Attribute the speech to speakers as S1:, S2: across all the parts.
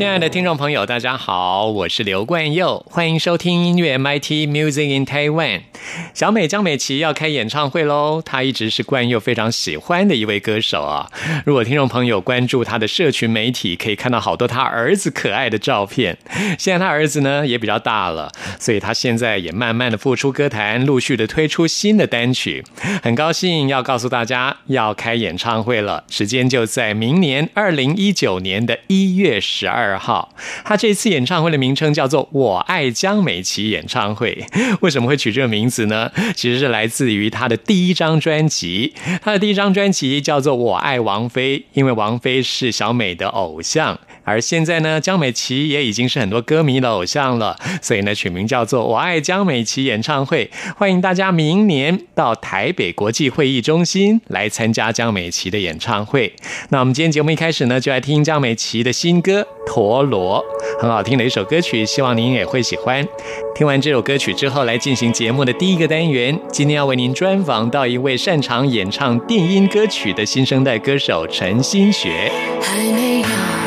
S1: 亲爱的听众朋友，大家好，我是刘冠佑，欢迎收听音乐 MIT Music in Taiwan。小美江美琪要开演唱会喽，她一直是冠佑非常喜欢的一位歌手啊。如果听众朋友关注她的社群媒体，可以看到好多她儿子可爱的照片。现在她儿子呢也比较大了，所以她现在也慢慢的复出歌坛，陆续的推出新的单曲。很高兴要告诉大家要开演唱会了，时间就在明年二零一九年的一月十二。二号，他这次演唱会的名称叫做“我爱江美琪演唱会”。为什么会取这个名字呢？其实是来自于他的第一张专辑。他的第一张专辑叫做《我爱王菲》，因为王菲是小美的偶像。而现在呢，江美琪也已经是很多歌迷的偶像了，所以呢，取名叫做“我爱江美琪演唱会”。欢迎大家明年到台北国际会议中心来参加江美琪的演唱会。那我们今天节目一开始呢，就来听江美琪的新歌《陀螺》，很好听的一首歌曲，希望您也会喜欢。听完这首歌曲之后，来进行节目的第一个单元。今天要为您专访到一位擅长演唱电音歌曲的新生代歌手陈新学。
S2: 还没有。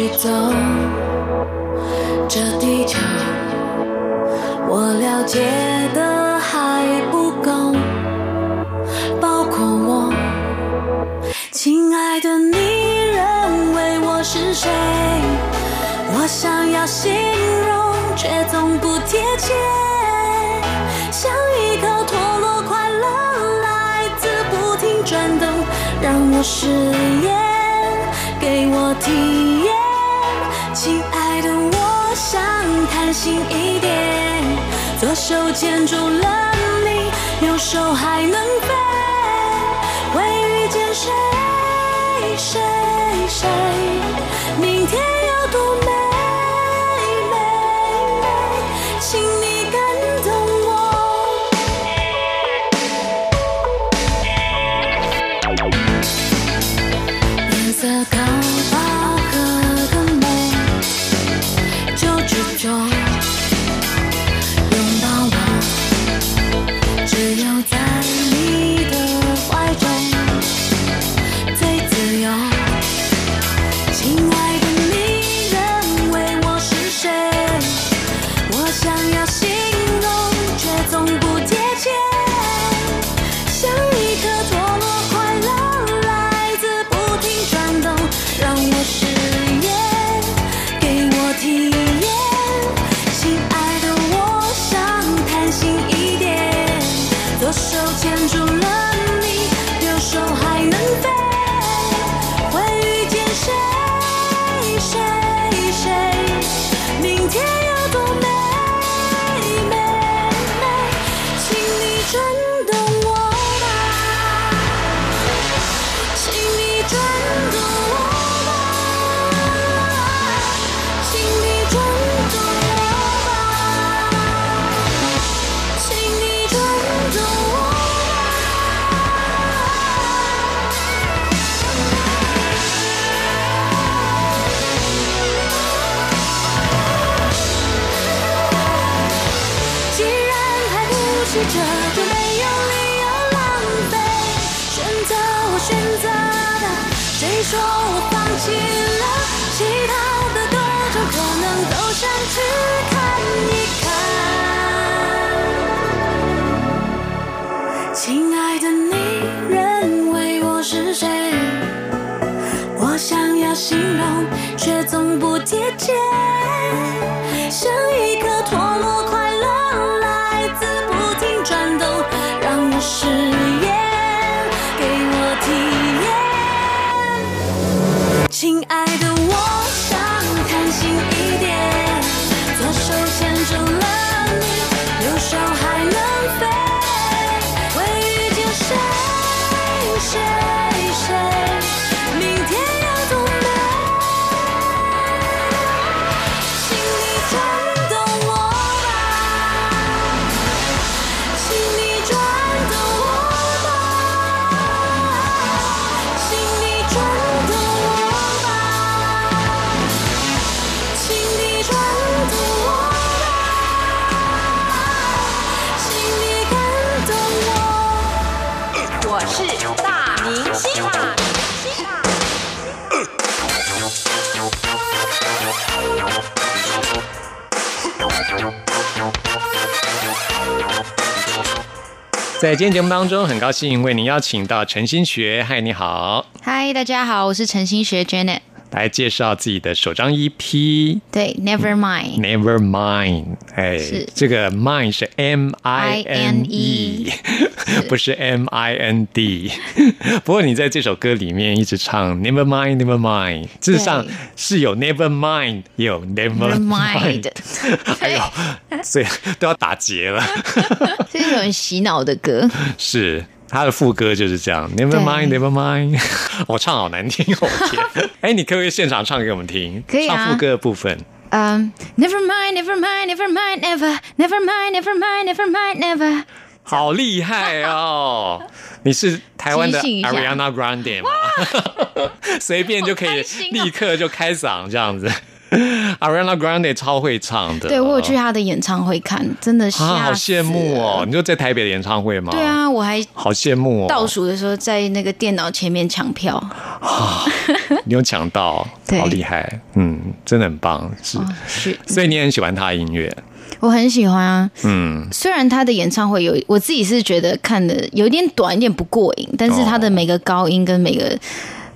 S2: 去走，这地球我了解的还不够，包括我，亲爱的，你认为我是谁？我想要形容，却总不贴切，像一颗陀螺，快乐来自不停转动，让我失言，给我体验。亲爱的，我想贪心一点，左手牵住了你，右手还能飞，会遇见谁？谁？形容，却总不贴切，像一
S3: 大明星，大明星。
S1: 在今天节目当中，很高兴为您邀请到陈新学，嗨，你好，
S4: 嗨，大家好，我是陈新学 Janet。
S1: 来介绍自己的首张 EP。
S4: 对，Never Mind。
S1: Never mind，哎
S4: 是，
S1: 这个 mind 是 M I N E，不是 M I N D。不过你在这首歌里面一直唱 Never mind，Never mind，事实上
S4: 对
S1: 是有 Never mind，也有 Never
S4: Never
S1: mind
S4: Mind。
S1: 哎呦，所以都要打结了。
S4: 这是一首很洗脑的歌。
S1: 是。他的副歌就是这样，Never mind，Never mind，我唱好难听哦，我天！哎，你可不可以现场唱给我们听？
S4: 可以啊
S1: 唱副歌的部分。
S4: 嗯、n e v e r mind，Never mind，Never mind，Never，Never mind，Never mind，Never mind，Never。
S1: 好厉害哦！你是台湾的 Ariana Grande 吗？随便就可以立刻就开嗓这样子。Ariana Grande 超会唱的，
S4: 对我有去他的演唱会看，真的是、
S1: 啊，好羡慕哦！！你就在台北的演唱会吗？
S4: 对，啊，我还
S1: 好羡慕哦！
S4: 倒数的时候在那个电脑前面抢票啊。
S1: 你有抢到，好厉害！嗯，真的很棒，是。
S4: 哦，是
S1: 所以你很喜欢他的音乐，
S4: 我很喜欢啊。
S1: 嗯，
S4: 虽然他的演唱会有，我自己是觉得看的有点短，有点不过瘾，但是他的每个高音跟每个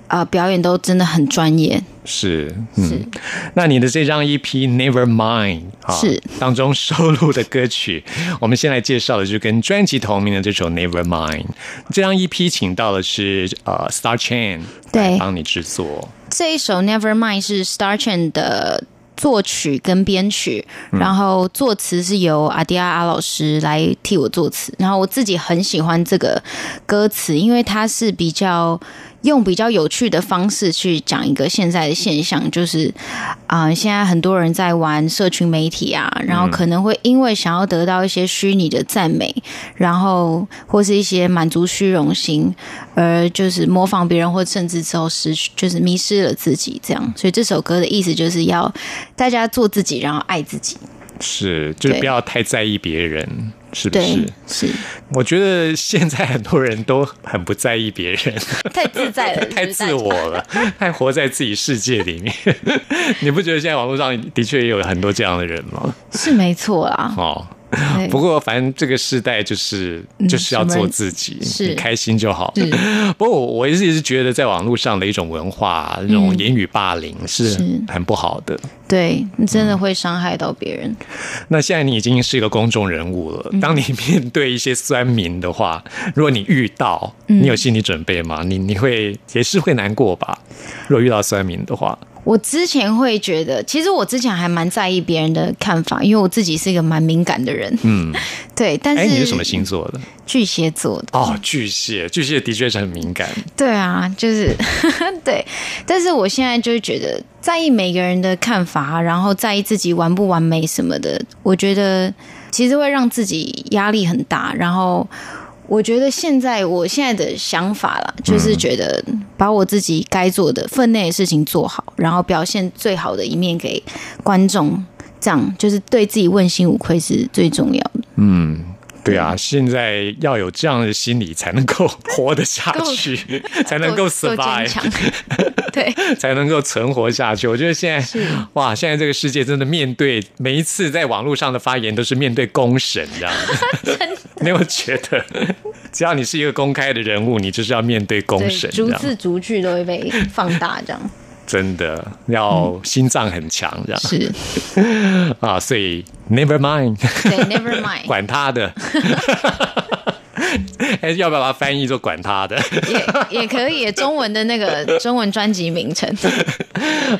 S4: 啊、呃表演都真的很专业。
S1: 是，嗯。那你的这张 EP Never Mind 啊，
S4: 是
S1: 当中收录的歌曲，我们先来介绍的就是跟专辑同名的这首 Never Mind。这张 EP 请到的是呃 Star Chain
S4: 对
S1: 来帮你制作，
S4: 这一首 Never Mind 是 Star Chain 的作曲跟编曲，然后作词是由阿迪亚阿老师来替我作词，然后我自己很喜欢这个歌词，因为它是比较。用比较有趣的方式去讲一个现在的现象，就是啊、现在很多人在玩社群媒体啊，然后可能会因为想要得到一些虚拟的赞美，然后或是一些满足虚荣心，而就是模仿别人，或甚至之后失去，就是迷失了自己，这样。所以这首歌的意思就是要大家做自己，然后爱自己。
S1: 是就是不要太在意别人，是不是？，
S4: 是
S1: 我觉得现在很多人都很不在意别人，
S4: 太自在了，
S1: 太自我了，太活在自己世界里面。你不觉得现在网络上的确也有很多这样的人吗？
S4: 是没错啦。
S1: 哦，
S4: 对
S1: 不过反正这个时代就是就是要做自己，
S4: 嗯是
S1: 你开心就好。不过我我一直是觉得在网络上的一种文化，那种言语霸凌是
S4: 是
S1: 很不好的。
S4: 对，你真的会伤害到别人。
S1: 那现在你已经是一个公众人物了，当你面对一些酸民的话，如果你遇到，你有心理准备吗？你你会也是会难过吧？如果遇到酸民的话，
S4: 我之前会觉得，其实我之前还蛮在意别人的看法，因为我自己是一个蛮敏感的人。
S1: 嗯，
S4: 对，但是
S1: 哎，你是什么星座的？
S4: 巨蟹座的。
S1: 哦，巨蟹，巨蟹的确是很敏感。
S4: 对啊，就是 对，但是我现在就是觉得在意每个人的看法，然后在意自己完不完美什么的，我觉得其实会让自己压力很大。然后我觉得现在我现在的想法啦，就是觉得把我自己该做的分内的事情做好，然后表现最好的一面给观众，这样就是对自己问心无愧是最重要的。
S1: 嗯，对啊，现在要有这样的心理才能够活得下去，才能够 survive，
S4: 对。
S1: 才能够存活下去。我觉得现在哇，现在这个世界真的面对每一次在网络上的发言都是面对公审这样子，没有觉得？只要你是一个公开的人物，你就是要面对公，审，
S4: 逐字逐句都会被放大，这样
S1: 真的要心脏很强这样、
S4: 是
S1: 啊。所以 never mind，
S4: 对，Never mind，
S1: 管他的。哎，要不要把它翻译做“管他的”？
S4: 也也可以，中文的那个中文专辑名称。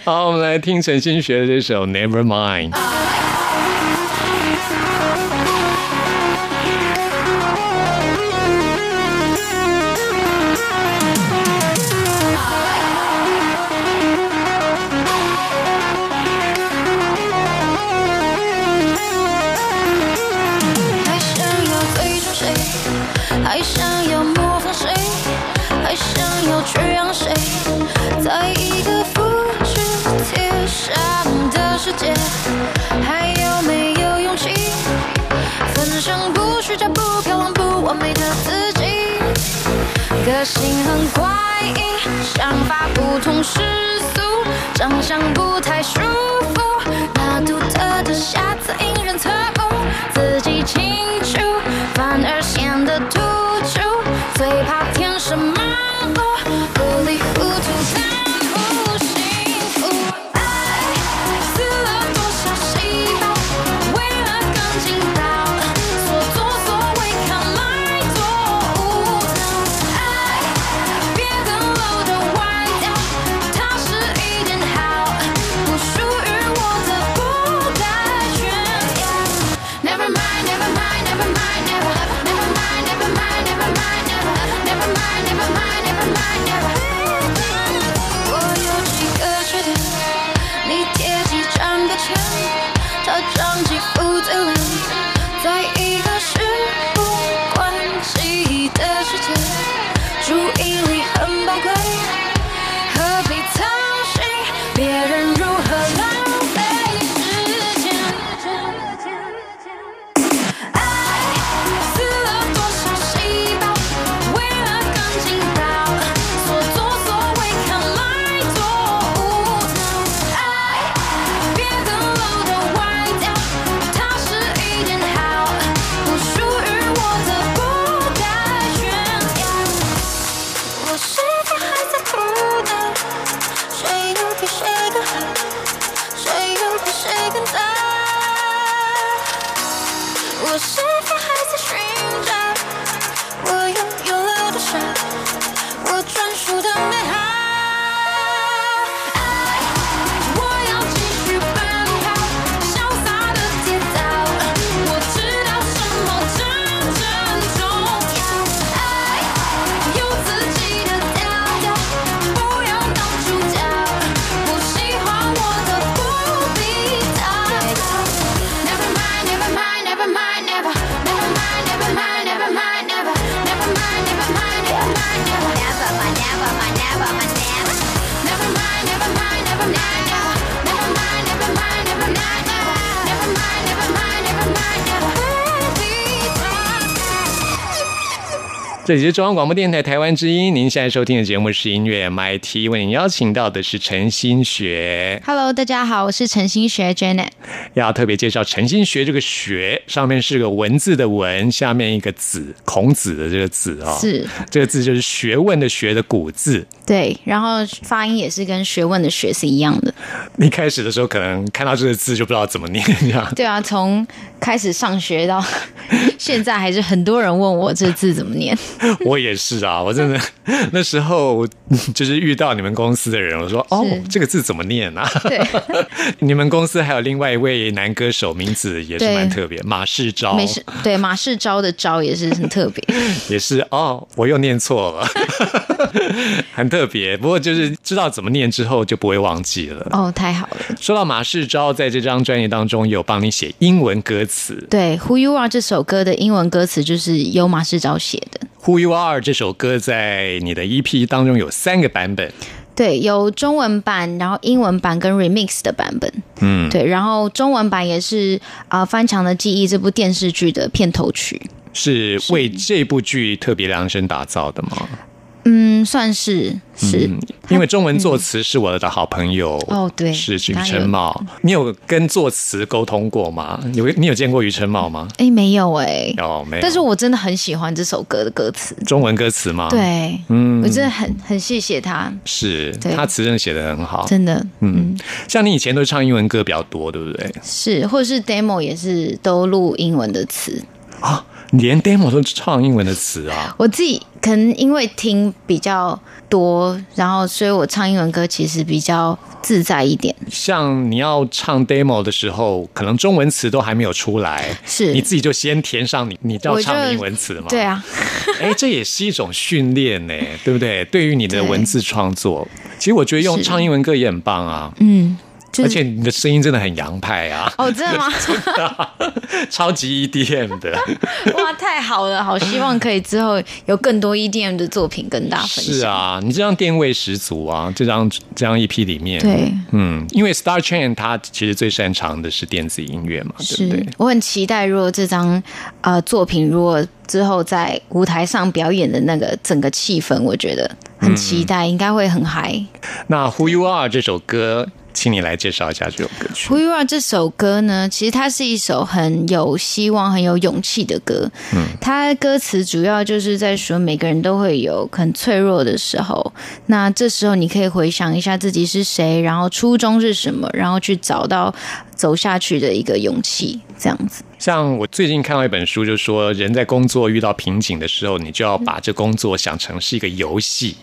S1: 好，我们来听陈星学的这首《
S4: Never Mind》。
S1: 这里是中央广播电台台湾之音，您现在收听的节目是音乐 MIT，为您邀请到的是陈新学。
S5: Hello，大家好，我是陈心学 Janet。
S1: 要特别介绍陈新学这个“学”，上面是个文字的“文”，下面一个子，孔子的这个“子”啊、
S5: 是
S1: 这个字就是学问的“学”的古字。
S5: 对，然后发音也是跟学问的学是一样的。
S1: 一开始的时候，可能看到这个字就不知道怎么念，这样。
S5: 对啊，从开始上学到 现在，还是很多人问我这字怎么念。
S1: 我也是啊，我真的 那时候 就是遇到你们公司的人，我说：“哦，这个字怎么念啊？”
S5: 对，
S1: 你们公司还有另外一位男歌手，名字也是蛮特别，马世昭，
S5: 没事，对马世昭的昭也是很特别。
S1: 也是哦，我又念错了，很特别。不过就是知道怎么念之后就不会忘记了。
S5: 哦，太好了。
S1: 说到马世昭，在这张专辑当中有帮你写英文歌词，
S5: 对《Who You Are》这首歌的英文歌词就是由马世昭写的。
S1: 《Who You Are》这首歌在你的 EP 当中有三个版本，
S5: 对，有中文版，然后英文版跟 remix 的版本。
S1: 嗯，
S5: 对，然后中文版也是啊、呃翻墙的记忆》这部电视剧的片头曲。
S1: 是为这部剧特别量身打造的吗？
S5: 嗯，算是是。
S1: 嗯，因为中文作词是我的好朋友
S5: 哦对
S1: 是于
S5: 他有
S1: 承茂。你有跟作词沟通过吗？有你有见过于承茂吗？
S5: 哎，没有哎、
S1: 有没有？
S5: 但是我真的很喜欢这首歌的歌词。
S1: 中文歌词吗？，
S5: 对，
S1: 嗯
S5: 我真的很很谢谢他，
S1: 是他词真的写的很好。
S5: 真的，
S1: 嗯，像你以前都唱英文歌比较多，对不对？
S5: 是，或者是 demo 也是都录英文的词。
S1: 啊，你连 demo 都唱英文的词啊？
S5: 我自己可能因为听比较多，然后所以我唱英文歌其实比较自在一点。
S1: 像你要唱 demo 的时候，可能中文词都还没有出来，
S5: 是
S1: 你自己就先填上你你要唱的英文词嘛？
S5: 对。啊，
S1: 哎，这也是一种训练呢，对不对？对于你的文字创作，其实我觉得用唱英文歌也很棒啊。
S5: 嗯，
S6: 就是
S1: 而且你的声音真的很洋派啊，
S6: 哦，真的吗？
S1: 超级 EDM 的。
S6: 哇，太好了，好希望可以之后有更多 EDM 的作品跟大家分享。
S1: 是啊，你这张电位十足啊，这张这张 EP 里面，
S6: 对，
S1: 嗯，因为 Star Chain 他其实最擅长的是电子音乐嘛，对不对？
S6: 我很期待，如果这张呃作品如果之后在舞台上表演的那个整个气氛，我觉得很期待，应该会很嗨。
S1: 那 Who You Are 这首歌，请你来介绍一下这首歌曲。
S6: 《Are》这首歌呢，其实它是一首很有希望、很有勇气的歌。嗯，它歌词主要就是在说，每个人都会有很脆弱的时候。那这时候你可以回想一下自己是谁，然后初衷是什么，然后去找到走下去的一个勇气，这样子。
S1: 像我最近看到一本书，就说人在工作遇到瓶颈的时候，你就要把这工作想成是一个游戏，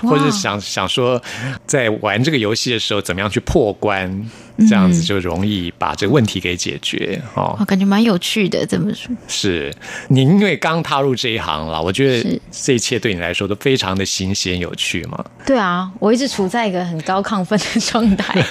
S1: 或者想想说，在玩这个游戏的时候，怎么样去破关，这样子就容易把这个问题给解决。哦，
S6: 我感觉蛮有趣的，这本书。
S1: 是你因为刚踏入这一行了，我觉得
S6: 是
S1: 这一切对你来说都非常的新鲜有趣嘛，
S6: 对啊，我一直处在一个很高亢奋的状态。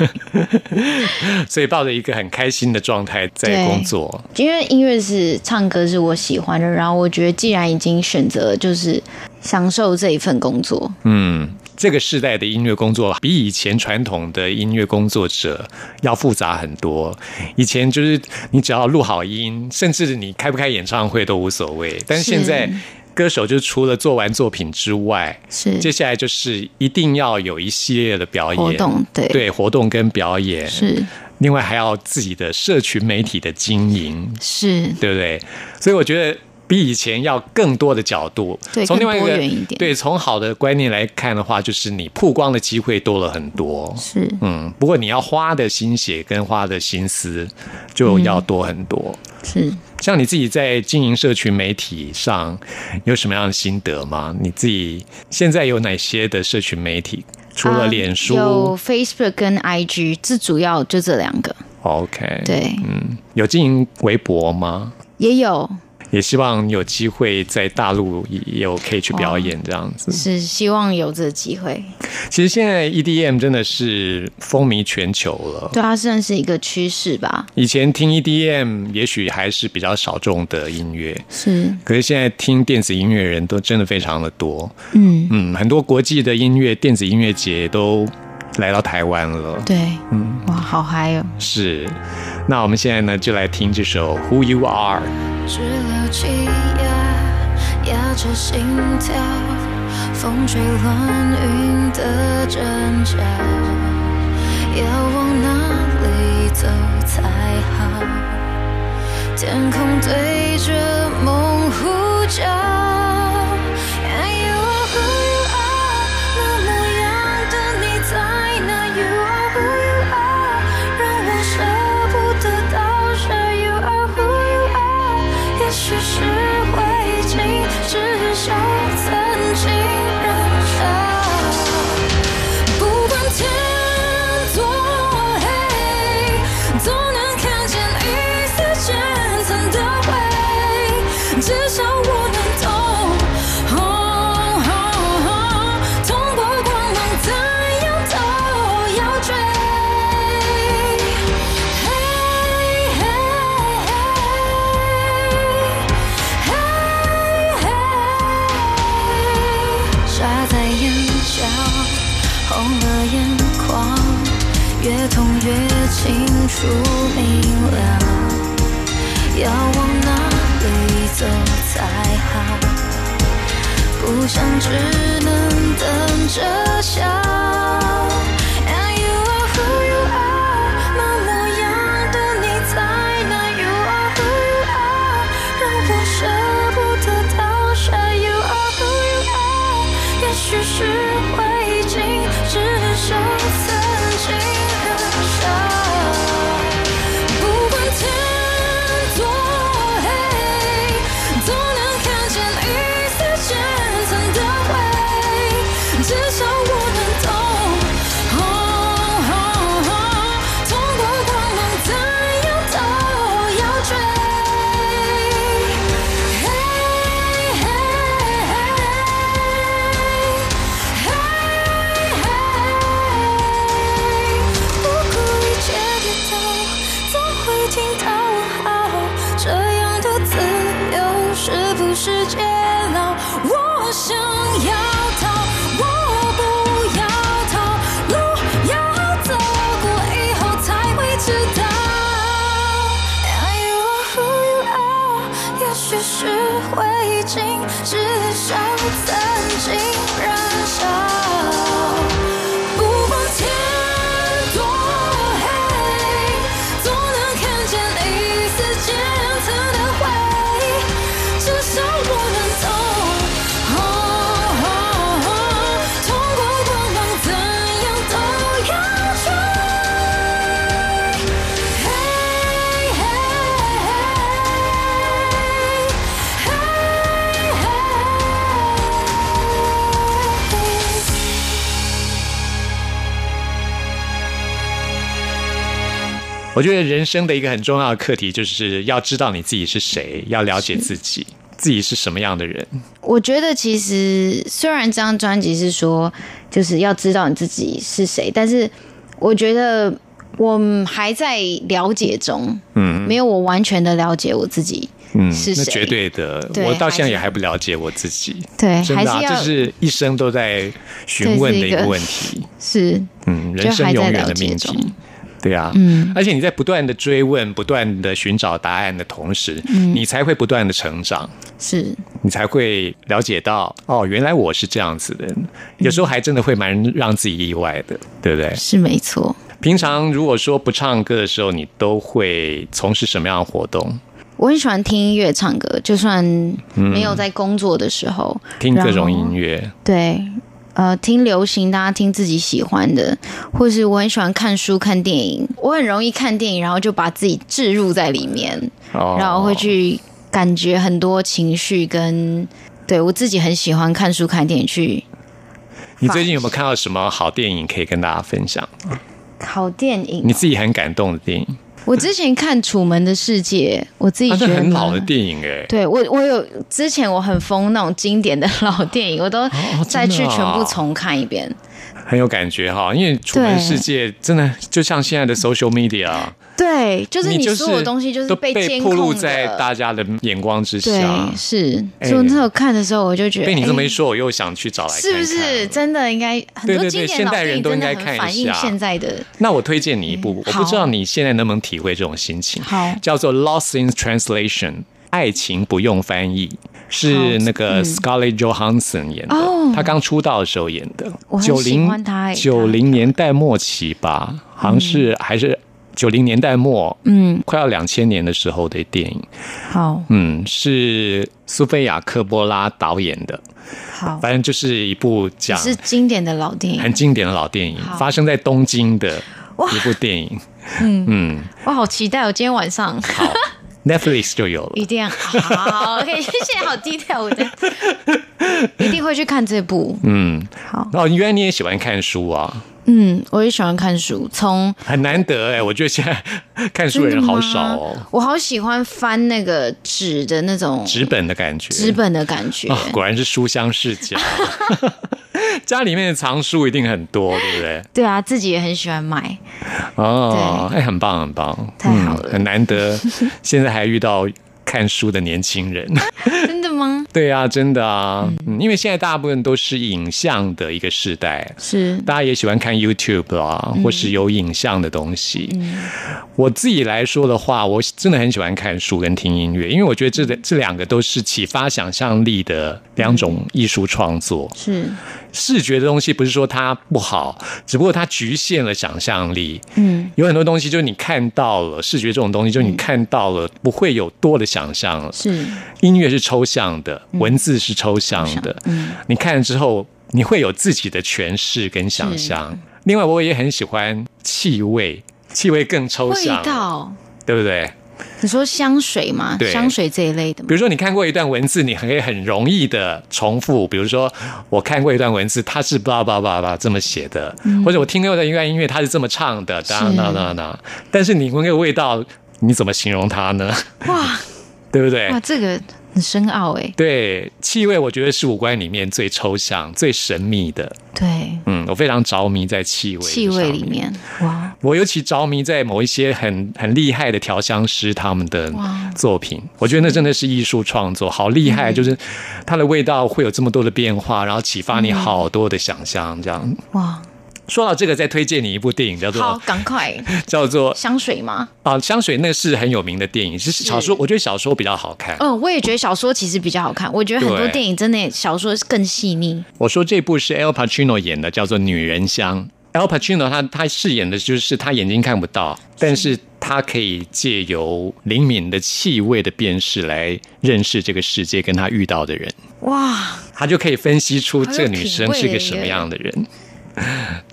S1: 所以抱着一个很开心的状态在工作。
S6: 因为音乐是唱歌是我喜欢的，然后我觉得既然已经选择就是享受这一份工作，
S1: 嗯，这个时代的音乐工作比以前传统的音乐工作者要复杂很多。以前就是你只要录好音，甚至你开不开演唱会都无所谓。但是
S6: 是
S1: 现在，歌手就除了做完作品之外，
S6: 是。
S1: 接下来就是一定要有一系列的表演。
S6: 活动对。
S1: 对活动跟表演，
S6: 是。
S1: 另外还要自己的社群媒体的经营，
S6: 是。
S1: 对不对？所以我觉得比以前要更多的角度，
S6: 对
S1: 从另外一个对，从好的观念来看的话，就是你曝光的机会多了很多。
S6: 是
S1: 嗯，不过你要花的心血跟花的心思就要多很多。
S6: 是。
S1: 像你自己在经营社群媒体上有什么样的心得吗？你自己现在有哪些的社群媒体？除了
S6: 啊
S1: 脸书、
S6: 有 Facebook 跟 IG，这主要就这两个。
S1: OK，，
S6: 对，
S1: 嗯，有经营微博吗？
S6: 也有
S1: 也希望有机会在大陆也有可以去表演这样子。
S6: 是希望有这个机会。
S1: 其实现在 EDM 真的是风靡全球了。
S6: 对，它算是一个趋势吧。
S1: 以前听 EDM 也许还是比较小众的音乐，
S6: 是，
S1: 可是现在听电子音乐人都真的非常的多。
S6: 嗯，
S1: 嗯，很多国际的音乐电子音乐节都来到台湾了。
S6: 对，嗯，哇，好嗨哦！
S1: 是，那我们现在呢就来听这首《Who You Are》。
S4: 气压，压着心跳，风吹乱云的阵脚，要往哪里走才好？天空对着梦呼叫。清楚明了，要往哪里走才好？不想只能等着笑。
S2: 我
S1: 觉得人生的一个很重要的课题，就是要知道你自己是谁，要了解自己，自己是什么样的人。
S4: 我觉得其实虽然这张专辑是说就是要知道你自己是谁，但是我觉得我还在了解中，
S1: 嗯
S4: 没有我完全的了解我自己
S1: 嗯，
S4: 是
S1: 绝对的。
S4: 对
S1: 我到现在也还不了解我自己，
S4: 对，
S1: 真的、啊，
S4: 还是要
S1: 这是一生都在询问的一个问题。
S4: 是
S1: 嗯，人生
S4: 在
S1: 永远的命题
S4: 中。
S1: 对啊，
S4: 嗯。
S1: 而且你在不断的追问、不断的寻找答案的同时，
S4: 嗯。
S1: 你才会不断的成长，
S4: 是。
S1: 你才会了解到，哦，原来我是这样子的。有时候还真的会蛮让自己意外的，对不对？
S4: 是没错。
S1: 平常如果说不唱歌的时候，你都会从事什么样的活动？
S4: 我很喜欢听音乐、唱歌，就算没有在工作的时候，
S1: 听各种音乐，
S4: 对，呃，听流行，大家听自己喜欢的，或是我很喜欢看书、看电影。我很容易看电影，然后就把自己置入在里面，
S1: 哦
S4: 然后会去感觉很多情绪跟。对我自己很喜欢看书、看电影去
S1: 你最近有没有看到什么好电影可以跟大家分享？
S4: 好电影
S1: 你。自己很感动的电影，
S4: 我之前看《楚门的世界》，我自己
S1: 是
S4: 觉得蛮
S1: 很老的电影哎。
S4: 对我，我有之前我很疯那种经典的 老电影，我都再去全部重看一遍。
S1: 很有感觉哈，因为《楚门世界》真的就像现在的 social media，
S4: 对，就是
S1: 你就是
S4: 所有东西就是
S1: 都
S4: 被监
S1: 暴露在。大家的眼光之
S4: 对
S1: 下。，
S4: 是，
S1: 哎。
S4: 所以我那时候看的时候，我就觉得，
S1: 被你这么一
S4: 哎
S1: 说，我又想去找来看
S4: 是不是真的应该很多经典老
S1: 现代人都
S4: 电影真的
S1: 应该看一
S4: 很反映
S1: 下
S4: 现在的
S1: 那我推荐你一部，我不知道你现在能不能体会这种心情，
S4: 好。
S1: 叫做《Lost in Translation》，爱情不用翻译，是那个 Scarlett Johansson 演的，
S4: 嗯哦。
S1: 她刚出道的时候演的。九零九零年代末期吧，好像是还是九零年代末，
S4: 嗯，
S1: 快要两千年的时候的电影，
S4: 好。
S1: 嗯，是苏菲亚科波拉导演的，
S4: 好，
S1: 反正就是一部
S4: 也
S1: 讲
S4: 是经典的老电影，
S1: 很经典的老电影，
S4: 好。
S1: 发生在东京的一部电影。嗯。嗯，
S4: 我好期待，我今天晚上。
S1: 好，Netflix 就有了。
S4: 一定好，OK，谢谢，好低调，我的。一定会去看这部。
S1: 嗯，
S4: 好，
S1: 哦，原来你也喜欢看书啊，
S4: 嗯，我也喜欢看书，从
S1: 很难得哎，我觉得现在 看书的人好少哦，
S4: 我好喜欢翻那个纸的那种
S1: 纸本的感觉，
S4: 纸本的感觉。
S1: 啊，果然是书香世家。家里面的藏书一定很多，对不对？
S4: 对啊，自己也很喜欢买。
S1: 哦，哎，很棒，很棒，
S4: 太好了
S1: 嗯很难得，现在还遇到看书的年轻人。
S4: 真的吗？
S1: 对啊，真的啊，嗯因为现在大部分都是影像的一个时代，
S4: 是
S1: 大家也喜欢看 YouTube 啊，或是有影像的东西。我自己来说的话，我真的很喜欢看书跟听音乐，因为我觉得这这两个都是启发想象力的两种艺术创作。
S4: 是，
S1: 视觉的东西不是说它不好，只不过它局限了想象力。
S4: 嗯，
S1: 有很多东西就是你看到了，视觉这种东西就是你看到了，不会有多的想象了。
S4: 是
S1: 音乐是抽象的，文字是抽象的。
S4: 嗯，
S1: 你看了之后，你会有自己的诠释跟想象。另外，我也很喜欢气味，气味更抽
S4: 味
S1: 象，
S4: 道。
S1: 对不对？
S4: 你说香水吗？
S1: 对
S4: 香水这一类的
S1: 比？如说，你看过一段文字，你可以很容易的重复。比如说，我看过一段文字，它是叭叭叭叭这么写的，或者我听过的一段音乐，它是这么唱的，当当当当。但是你闻个味道，你怎么形容它呢？
S4: 哇
S1: 对不对？
S4: 哇，这个很深奥哎。
S1: 对，气味我觉得是五官里面最抽象、最神秘的。
S4: 对，
S1: 嗯，我非常着迷在气味
S4: 气味
S1: 上
S4: 里面，哇，
S1: 我尤其着迷在某一些很很厉害的调香师他们的作品，我觉得那真的是艺术创作，好厉
S4: 嗯
S1: 害！就是它的味道会有这么多的变化，然后启发你好多的想象。这样
S4: 哇，
S1: 说到这个，再推荐你一部电影，叫做
S4: 好，
S1: 做
S4: 赶快
S1: 叫做
S4: 香水吗？
S1: 啊香水，那是很有名的电影，是小说，我觉得小说比较好看。
S4: 嗯，我也觉得小说其实比较好看，我觉得很多
S1: 对
S4: 电影真的小说更细腻。
S1: 我说这部是 Al Pacino 演的，叫做《女人香》。Al Pacino 他他饰演的就是他眼睛看不到，但是他可以借由灵敏的气味的辨识来认识这个世界跟他遇到的人，
S4: 哇，
S1: 他就可以分析出这个女生是个什么样的人。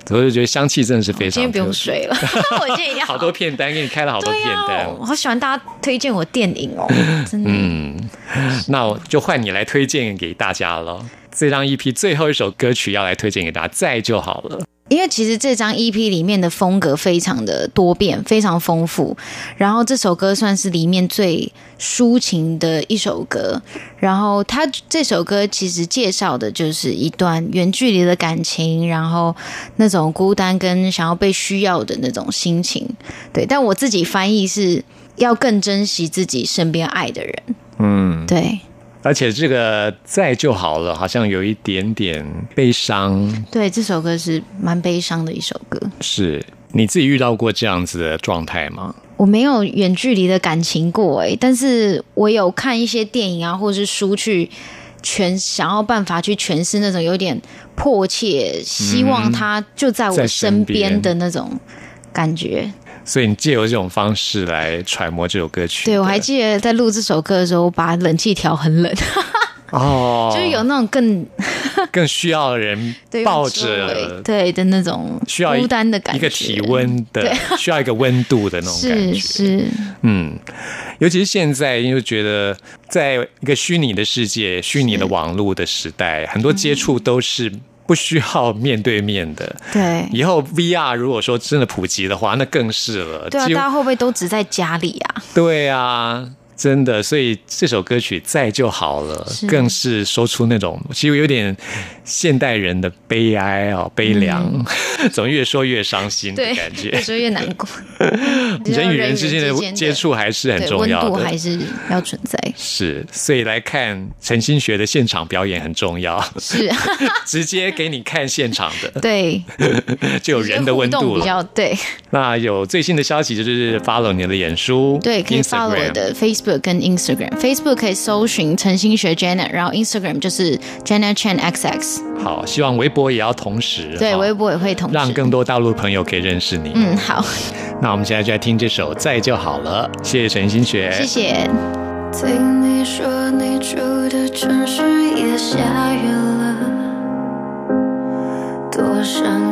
S1: 所以我就觉得香气真的是非常
S4: 今天不用睡了，我今天
S1: 好多片单给你开了好多、片单。
S4: 我好喜欢大家推荐我电影哦，真的。
S1: 嗯，那我就换你来推荐给大家了。这张 EP 最后一首歌曲要来推荐给大家，在就好了。
S4: 因为其实这张 EP 里面的风格非常的多变，非常丰富。然后这首歌算是里面最抒情的一首歌。然后他这首歌其实介绍的就是一段远距离的感情，然后那种孤单跟想要被需要的那种心情。对，但我自己翻译是要更珍惜自己身边爱的人。
S1: 嗯，
S4: 对
S1: 而且这个在就好了，好像有一点点悲伤。
S4: 对，这首歌是蛮悲伤的一首歌。
S1: 是你自己遇到过这样子的状态吗？
S4: 我没有远距离的感情过哎，但是我有看一些电影啊，或是书去诠想要办法去诠释那种有点迫切，希望他就在我身
S1: 边
S4: 的那种感觉。
S1: 所以你借由这种方式来揣摩这首歌曲的。
S4: 对，我还记得在录这首歌的时候，我把冷气调很冷，
S1: 哦，
S4: 就是有那种更
S1: 更需要人抱着，
S4: 对的那种
S1: 需要
S4: 孤单的感觉，
S1: 一个体温的，需要一个温度的那种感
S4: 是
S1: 觉。
S4: 是，
S1: 嗯，尤其是现在，因为觉得在一个虚拟的世界、虚拟的网络的时代，很多接触都是不需要面对面的。
S4: 对
S1: 以后 VR 如果说真的普及的话，那更是了。
S4: 对啊，大家会不会都只在家里啊？
S1: 对啊，真的，所以这首歌曲在就好了，
S4: 是。
S1: 更是说出那种其实有点现代人的悲哀哦，悲凉，怎么越说越伤心的感
S4: 越
S1: 觉。
S4: 说越难过。
S1: 人与人之间的接触还是很重要的，
S4: 度还是要存在。
S1: 是，所以来看陈星学的现场表演很重要，
S4: 是，
S1: 直接给你看现场的，
S4: 对，
S1: 就有人的温度了。比。
S4: 较对。
S1: 那有最新的消息就是 follow 你的演书，
S4: 对，可以 follow 我的 Facebook 跟 Instagram。Facebook 可以搜寻陈星学 Jenna”，然后 Instagram 就是 Jenna Chan XX。
S1: 好，希望微博也要同时，
S4: 对，微博也会同时。
S1: 让更多大陆朋友可以认识你。
S4: 嗯好，
S1: 那我们现在就来听这首《在就好了》，谢谢陈星学，
S4: 谢谢。
S2: 听你说你住的城市也下雨了，多想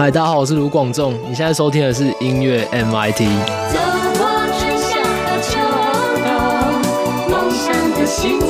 S7: 嗨，大家好，我是卢广仲，你现在收听的是音乐 MIT。
S2: 走过春夏和秋冬，梦想的
S1: 星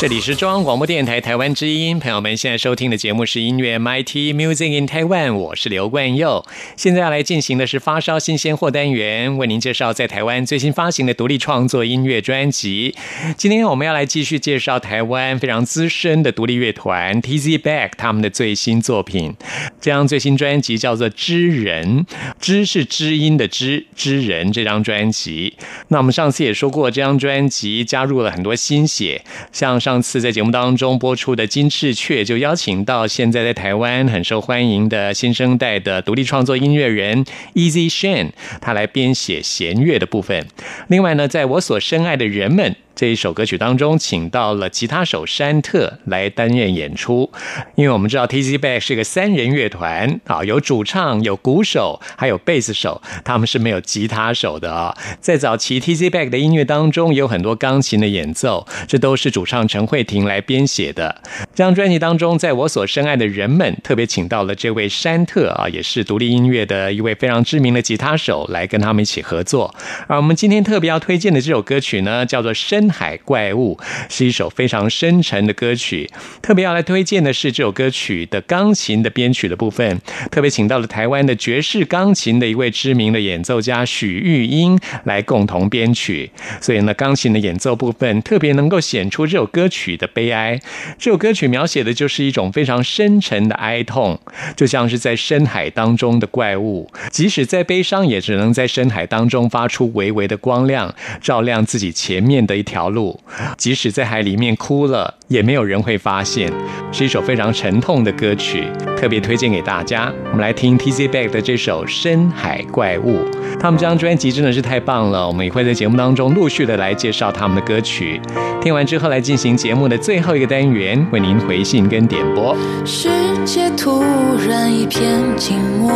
S1: 这里是中央广播电台台湾之音，朋友们现在收听的节目是音乐 MIT Music in Taiwan，我是刘冠佑。现在要来进行的是发烧新鲜货单元，为您介绍在台湾最新发行的独立创作音乐专辑。今天我们要来继续介绍台湾非常资深的独立乐团 TZ Back 他们的最新作品。这张最新专辑叫做《知人》，知是知音的知，知人这张专辑。那我们上次也说过，这张专辑加入了很多新血，像上上次在节目当中播出的《金翅雀》，就邀请到现在在台湾很受欢迎的新生代的独立创作音乐人 Easy Shan，他来编写弦乐的部分。另外呢，在我所深爱的人们。这一首歌曲当中，请到了吉他手山特来担任演出，因为我们知道 TZ Back 是个三人乐团啊，有主唱、有鼓手，还有贝斯手，他们是没有吉他手的啊。在早期 TZ Back 的音乐当中，有很多钢琴的演奏，这都是主唱陈慧婷来编写的。这张专辑当中，在我所深爱的人们，特别请到了这位山特啊，也是独立音乐的一位非常知名的吉他手，来跟他们一起合作。而我们今天特别要推荐的这首歌曲呢，叫做《深海怪物》，是一首非常深沉的歌曲。特别要来推荐的是这首歌曲的钢琴的编曲的部分，特别请到了台湾的爵士钢琴的一位知名的演奏家许玉英来共同编曲。所以呢，钢琴的演奏部分特别能够显出这首歌曲的悲哀。这首歌曲描写的就是一种非常深沉的哀痛，就像是在深海当中的怪物，即使在悲伤，也只能在深海当中发出微微的光亮，照亮自己前面的一条路。即使在海里面哭了，也没有人会发现。是一首非常沉痛的歌曲，特别推荐给大家。我们来听 TZ Back 的这首《深海怪物》。他们这张专辑真的是太棒了，我们也会在节目当中陆续的来介绍他们的歌曲。听完之后，来进行节目的最后一个单元，为您回信跟点播。
S2: 世界突然一片静默，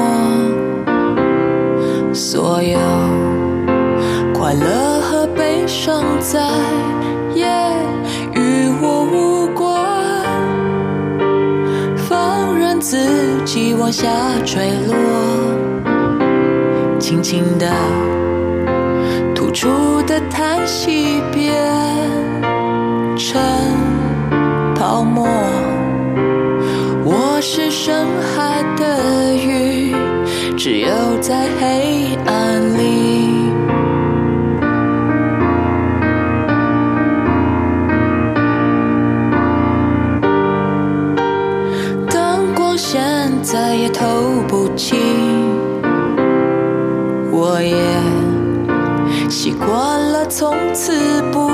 S2: 所有快乐悲伤再也与我无关，放任自己往下坠落，轻轻地吐出的叹息变成泡沫。从此不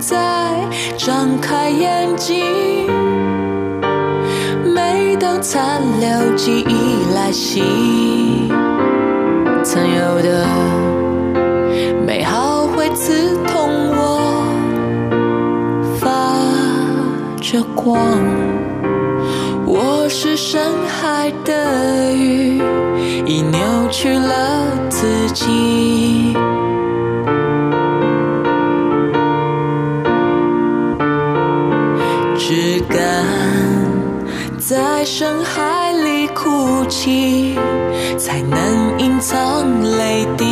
S2: 再张开眼睛。每当残留记忆来袭，曾有的美好会刺痛我，发着光。我是深海的鱼，已扭曲了自己。才能隐藏泪滴。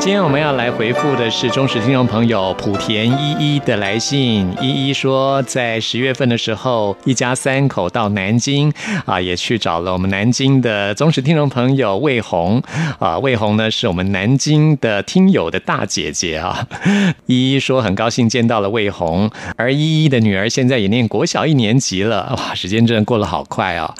S1: 今天我们要来回复的是忠实听众朋友莆田依依的来信。依依说，在十月份的时候，一家三口到南京啊，也去找了我们南京的忠实听众朋友魏红啊。魏红呢，是我们南京的听友的大姐姐啊。依依说，很高兴见到了魏红，而依依的女儿现在也念国小一年级了。哇，时间真的过得好快啊！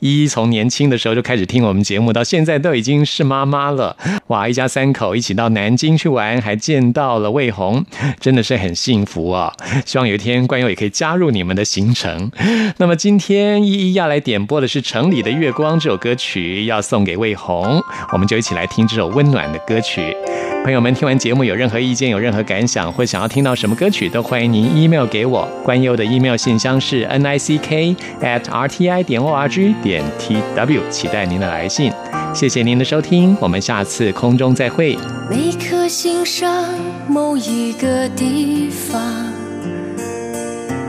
S1: 依依从年轻的时候就开始听我们节目，到现在都已经是妈妈了。哇，一家三口一起到到南京去玩，还见到了魏红，真的是很幸福啊！希望有一天冠佑也可以加入你们的行程。那么今天依依要来点播的是《城里的月光》这首歌曲，要送给魏红，我们就一起来听这首温暖的歌曲。朋友们，听完节目有任何意见、有任何感想，或想要听到什么歌曲，都欢迎您 email 给我。关佑的 email 信箱是 n i c k at r t i 点 o r g 点 t w，期待您的来信。谢谢您的收听，我们下次空中再会。
S2: 每颗心上某一个地方，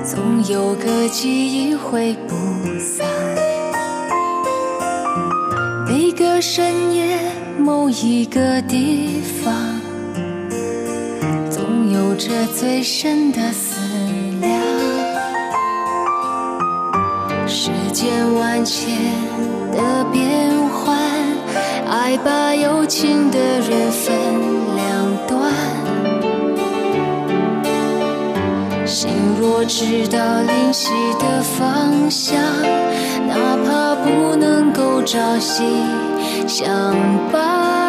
S2: 总有个记忆会不散。每个深夜某一个地方，总有着最深的思量。世间万千的变幻，爱把有情的人分两端。心若知道灵犀的方向，哪怕不能够朝夕相伴。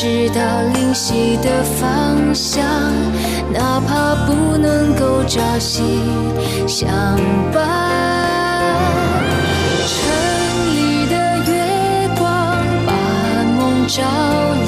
S2: 直到灵犀的方向哪怕不能够朝夕相伴城里的月光把梦照亮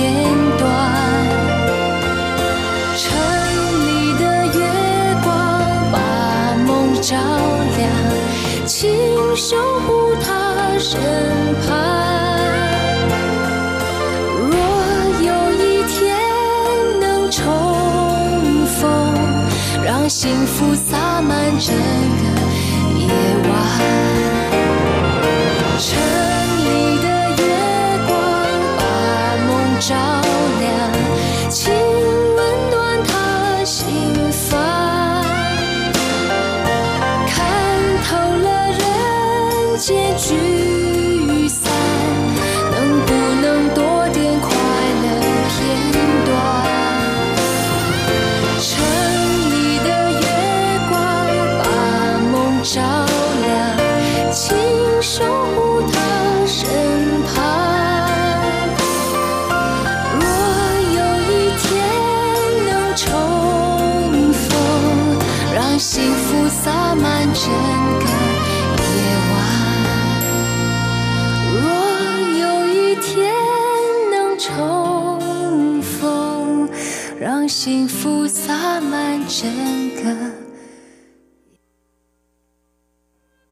S2: 剪断城里的月光，把梦照亮，请守护他身旁。若有一天能重逢，让幸福洒满整个夜晚。城。